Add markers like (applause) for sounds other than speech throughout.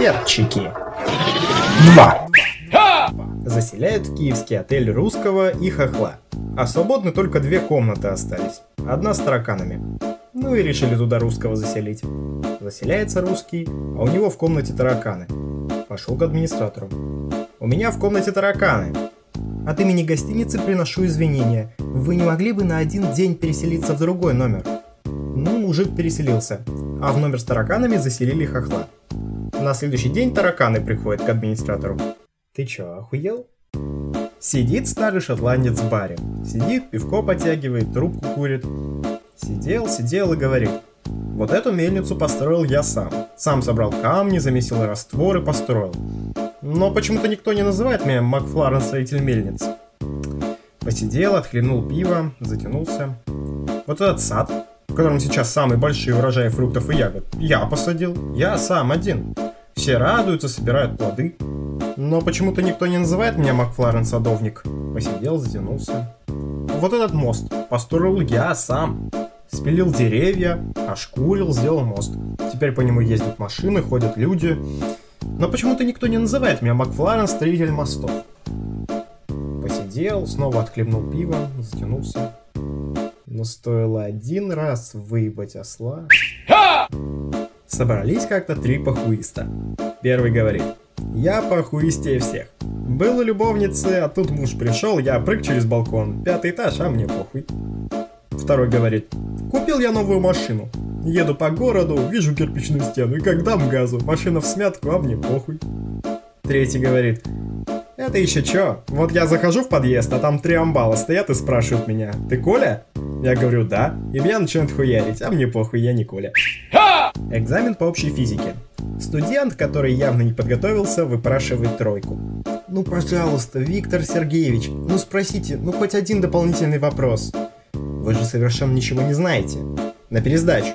Перчики. 2. Заселяют киевский отель русского и хохла. А свободны только две комнаты остались. Одна с тараканами. Ну и решили туда русского заселить. Заселяется русский, а у него в комнате тараканы. Пошел к администратору. У меня в комнате тараканы. От имени гостиницы приношу извинения. Вы не могли бы на один день переселиться в другой номер? Ну, мужик переселился, а в номер с тараканами заселили хохла. На следующий день тараканы приходят к администратору. Ты чё, охуел? Сидит старый шотландец в баре. Сидит, пивко потягивает, трубку курит. Сидел, сидел и говорит. Вот эту мельницу построил я сам. Сам собрал камни, замесил раствор и построил. Но почему-то никто не называет меня Макфларен строитель мельниц. Посидел, отхлебнул пиво, затянулся. Вот этот сад, в котором сейчас самый большой урожай фруктов и ягод, я посадил. Я сам один. Все радуются, собирают плоды. Но почему-то никто не называет меня Макфларен садовник. Посидел, затянулся. Вот этот мост построил я сам. Спилил деревья, ошкурил, сделал мост. Теперь по нему ездят машины, ходят люди. Но почему-то никто не называет меня Макфларен строитель мостов. Посидел, снова отхлебнул пиво, затянулся. Но стоило один раз выебать осла... Собрались как-то три похуиста. Первый говорит, я похуистее всех. Был у любовницы, а тут муж пришел, я прыг через балкон. Пятый этаж, а мне похуй. Второй говорит, купил я новую машину. Еду по городу, вижу кирпичную стену, и как дам газу, машина в смятку, а мне похуй. Третий говорит, это еще чё? Вот я захожу в подъезд, а там три амбала стоят и спрашивают меня, ты Коля? Я говорю, да. И меня начинают хуярить, а мне похуй, я не Коля. Экзамен по общей физике. Студент, который явно не подготовился, выпрашивает тройку. Ну, пожалуйста, Виктор Сергеевич, ну спросите, ну хоть один дополнительный вопрос. Вы же совершенно ничего не знаете. На пересдачу.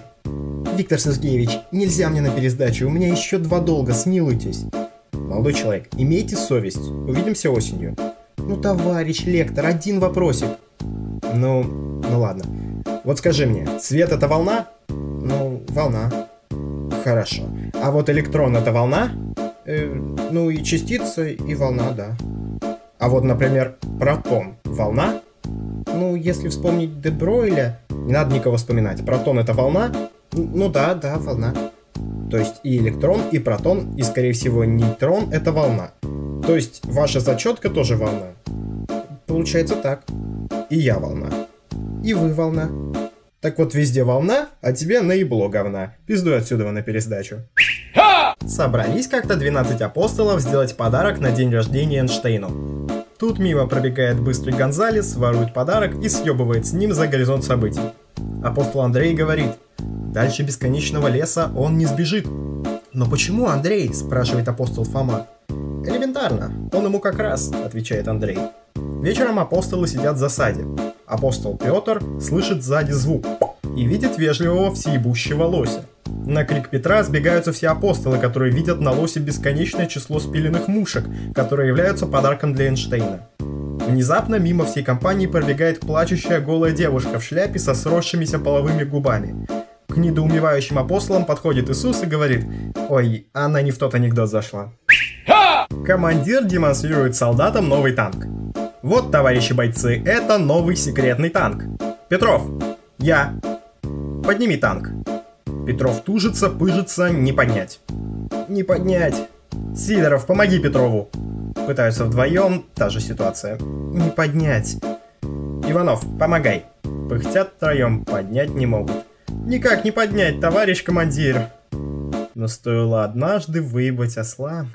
Виктор Сергеевич, нельзя мне на пересдачу, у меня еще два долга, смилуйтесь. Молодой человек, имейте совесть, увидимся осенью. Ну, товарищ лектор, один вопросик. Ну, ну ладно. Вот скажи мне, свет это волна? Ну, волна. Хорошо. А вот электрон это волна? Э, ну и частица, и волна, да. А вот, например, протон волна? Ну, если вспомнить Дебройля, не надо никого вспоминать. Протон это волна? Ну да, да, волна. То есть и электрон, и протон, и, скорее всего, нейтрон — это волна. То есть ваша зачетка тоже волна. Получается так. И я волна. И вы волна. Так вот, везде волна, а тебе наебло говна. Пиздуй отсюда на пересдачу. Собрались как-то 12 апостолов сделать подарок на день рождения Эйнштейну. Тут мимо пробегает быстрый Гонзалес, ворует подарок и съебывает с ним за горизонт событий. Апостол Андрей говорит, дальше бесконечного леса он не сбежит. Но почему Андрей? спрашивает апостол Фома. Элементарно, он ему как раз, отвечает Андрей. Вечером апостолы сидят в засаде. Апостол Петр слышит сзади звук и видит вежливого всеебущего лося. На крик Петра сбегаются все апостолы, которые видят на лосе бесконечное число спиленных мушек, которые являются подарком для Эйнштейна. Внезапно мимо всей компании пробегает плачущая голая девушка в шляпе со сросшимися половыми губами. К недоумевающим апостолам подходит Иисус и говорит «Ой, она не в тот анекдот зашла». Командир демонстрирует солдатам новый танк. Вот, товарищи бойцы, это новый секретный танк. Петров, я. Подними танк. Петров тужится, пыжится, не поднять. Не поднять. Сидоров, помоги Петрову. Пытаются вдвоем, та же ситуация. Не поднять. Иванов, помогай. Пыхтят втроем, поднять не могут. Никак не поднять, товарищ командир. Но стоило однажды выебать осла.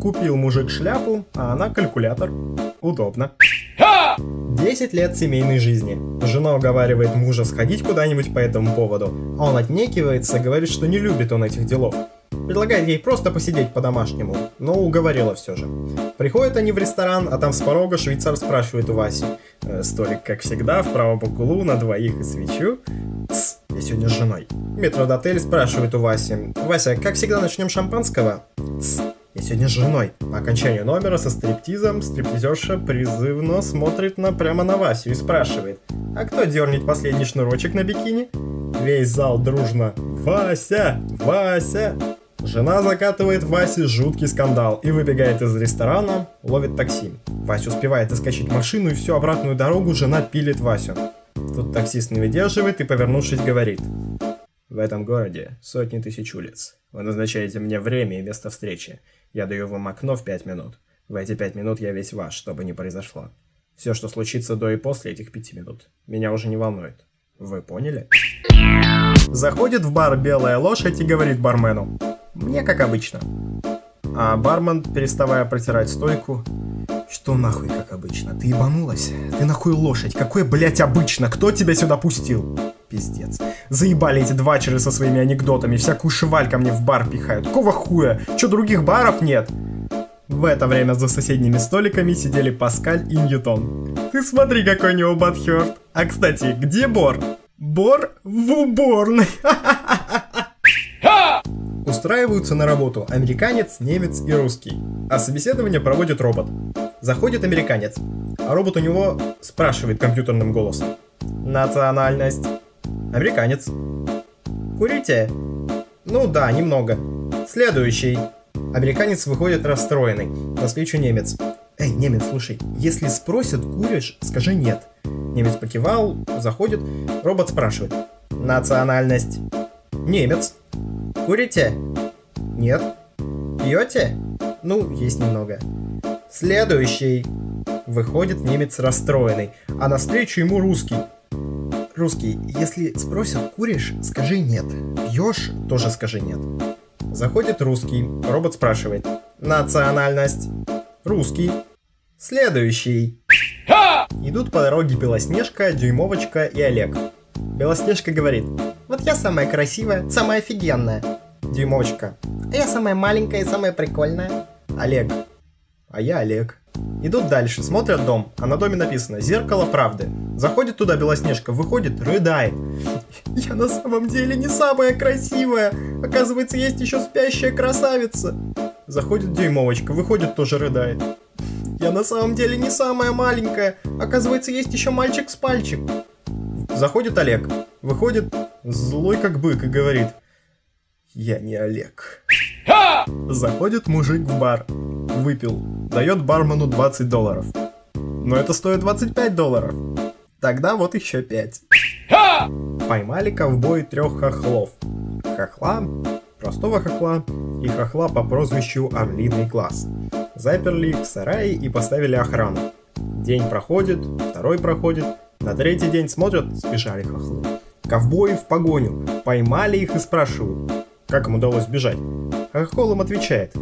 Купил мужик шляпу, а она калькулятор. Удобно. 10 лет семейной жизни. Жена уговаривает мужа сходить куда-нибудь по этому поводу, а он отнекивается, говорит, что не любит он этих делов. Предлагает ей просто посидеть по-домашнему, но уговорила все же. Приходят они в ресторан, а там с порога швейцар спрашивает у Васи. «Э, столик, как всегда, в правом углу, на двоих и свечу. Тс, я сегодня с женой. Метродотель спрашивает у Васи. Вася, как всегда, начнем шампанского? Тс, я сегодня с женой. По окончанию номера со стриптизом стриптизерша призывно смотрит на, прямо на Васю и спрашивает, а кто дернет последний шнурочек на бикини? Весь зал дружно «Вася! Вася!» Жена закатывает Васе жуткий скандал и выбегает из ресторана, ловит такси. Вася успевает заскочить машину и всю обратную дорогу жена пилит Васю. Тут таксист не выдерживает и, повернувшись, говорит. В этом городе сотни тысяч улиц. Вы назначаете мне время и место встречи. Я даю вам окно в пять минут. В эти пять минут я весь ваш, что бы ни произошло. Все, что случится до и после этих пяти минут, меня уже не волнует. Вы поняли? Заходит в бар белая лошадь и говорит бармену. Мне как обычно. А бармен, переставая протирать стойку, что нахуй как обычно? Ты ебанулась? Ты нахуй лошадь? Какое, блять, обычно? Кто тебя сюда пустил? Пиздец. Заебали эти двачеры со своими анекдотами, всякую шиваль ко мне в бар пихают. Какого хуя? Че, других баров нет? В это время за соседними столиками сидели Паскаль и Ньютон. Ты смотри, какой у него батхерт. А кстати, где Бор? Бор в уборной. (laughs) Устраиваются на работу американец, немец и русский. А собеседование проводит робот. Заходит американец, а робот у него спрашивает компьютерным голосом. Национальность. Американец. Курите? Ну да, немного. Следующий. Американец выходит расстроенный. Навстречу немец. Эй, немец, слушай, если спросят, куришь, скажи нет. Немец покивал, заходит, робот спрашивает. Национальность. Немец. Курите? Нет. Пьете? Ну, есть немного. Следующий. Выходит немец расстроенный, а навстречу ему русский. Русский, если спросят, куришь, скажи нет. Пьешь, тоже скажи нет. Заходит русский, робот спрашивает. Национальность. Русский. Следующий. Идут по дороге Белоснежка, Дюймовочка и Олег. Белоснежка говорит, вот я самая красивая, самая офигенная. Дюймовочка, а я самая маленькая и самая прикольная. Олег, а я Олег. Идут дальше, смотрят дом, а на доме написано «Зеркало правды». Заходит туда Белоснежка, выходит, рыдает. Я на самом деле не самая красивая. Оказывается, есть еще спящая красавица. Заходит Дюймовочка, выходит, тоже рыдает. Я на самом деле не самая маленькая. Оказывается, есть еще мальчик с пальчик. Заходит Олег, выходит злой как бык и говорит «Я не Олег». Заходит мужик в бар, выпил, дает бармену 20 долларов. Но это стоит 25 долларов. Тогда вот еще 5. Поймали ковбои трех хохлов. Хохла, простого хохла и хохла по прозвищу Орлиный Глаз. Заперли их в сарае и поставили охрану. День проходит, второй проходит, на третий день смотрят, сбежали хохлы. Ковбои в погоню, поймали их и спрашивают, как им удалось бежать. Хохол им отвечает,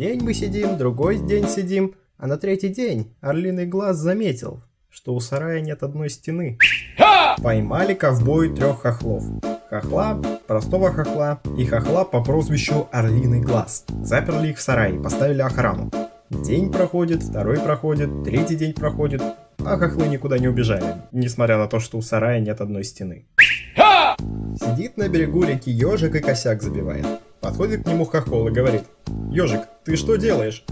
день мы сидим, другой день сидим, а на третий день Орлиный Глаз заметил, что у сарая нет одной стены. Поймали ковбои трех хохлов. Хохла, простого хохла и хохла по прозвищу Орлиный Глаз. Заперли их в сарай поставили охрану. День проходит, второй проходит, третий день проходит, а хохлы никуда не убежали, несмотря на то, что у сарая нет одной стены. Сидит на берегу реки ежик и косяк забивает. Подходит к нему хохол и говорит, «Ежик, ты что делаешь?»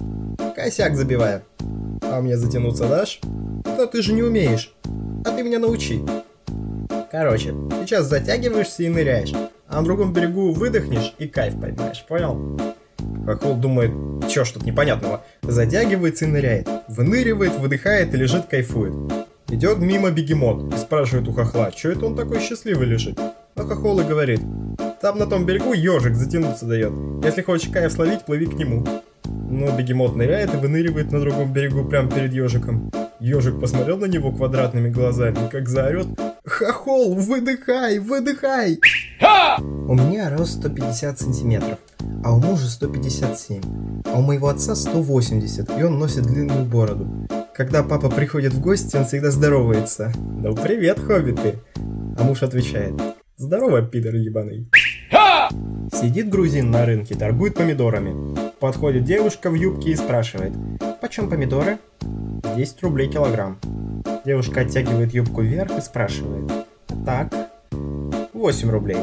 «Косяк забиваю». «А мне затянуться дашь?» «Да ты же не умеешь. А ты меня научи». Короче, сейчас затягиваешься и ныряешь, а на другом берегу выдохнешь и кайф поймаешь, понял? Хохол думает, чё ж тут непонятного. Затягивается и ныряет. Выныривает, выдыхает и лежит, кайфует. Идет мимо бегемот и спрашивает у хохла, что это он такой счастливый лежит. А хохол и говорит, там на том берегу ежик затянуться дает. Если хочешь кайф словить, плыви к нему. Но бегемот ныряет и выныривает на другом берегу прямо перед ежиком. Ежик посмотрел на него квадратными глазами, как заорет. Хохол, выдыхай, выдыхай! У меня рост 150 сантиметров, а у мужа 157, а у моего отца 180, и он носит длинную бороду. Когда папа приходит в гости, он всегда здоровается. Ну привет, хоббиты! А муж отвечает. Здорово, пидор ебаный. Сидит грузин на рынке, торгует помидорами. Подходит девушка в юбке и спрашивает. Почем помидоры? 10 рублей килограмм. Девушка оттягивает юбку вверх и спрашивает. Так, 8 рублей.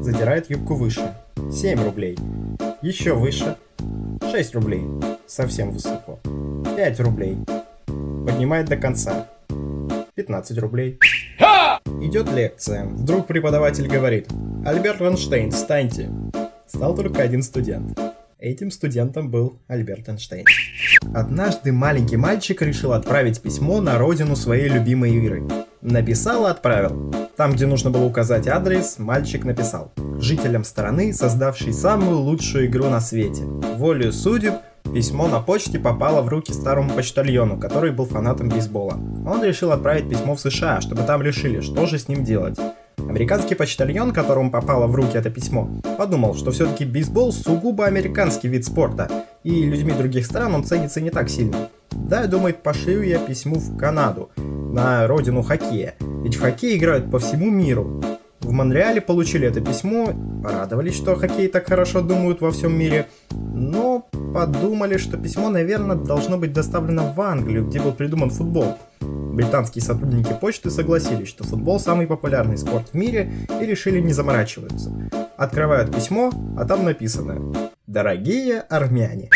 Задирает юбку выше. 7 рублей. Еще выше. 6 рублей. Совсем высоко. 5 рублей. Поднимает до конца. 15 рублей. Идет лекция. Вдруг преподаватель говорит. Альберт Эйнштейн, встаньте. Стал только один студент. Этим студентом был Альберт Эйнштейн. Однажды маленький мальчик решил отправить письмо на родину своей любимой игры. Написал и отправил. Там, где нужно было указать адрес, мальчик написал. Жителям страны, создавшей самую лучшую игру на свете. Волею судеб, письмо на почте попало в руки старому почтальону, который был фанатом бейсбола. Он решил отправить письмо в США, чтобы там решили, что же с ним делать. Американский почтальон, которому попало в руки это письмо, подумал, что все-таки бейсбол сугубо американский вид спорта, и людьми других стран он ценится не так сильно. Да, думает, пошлю я письмо в Канаду, на родину хоккея, ведь в хоккей играют по всему миру. В Монреале получили это письмо, порадовались, что хоккей так хорошо думают во всем мире, но подумали, что письмо, наверное, должно быть доставлено в Англию, где был придуман футбол. Британские сотрудники почты согласились, что футбол самый популярный спорт в мире и решили не заморачиваться. Открывают письмо, а там написано «Дорогие армяне».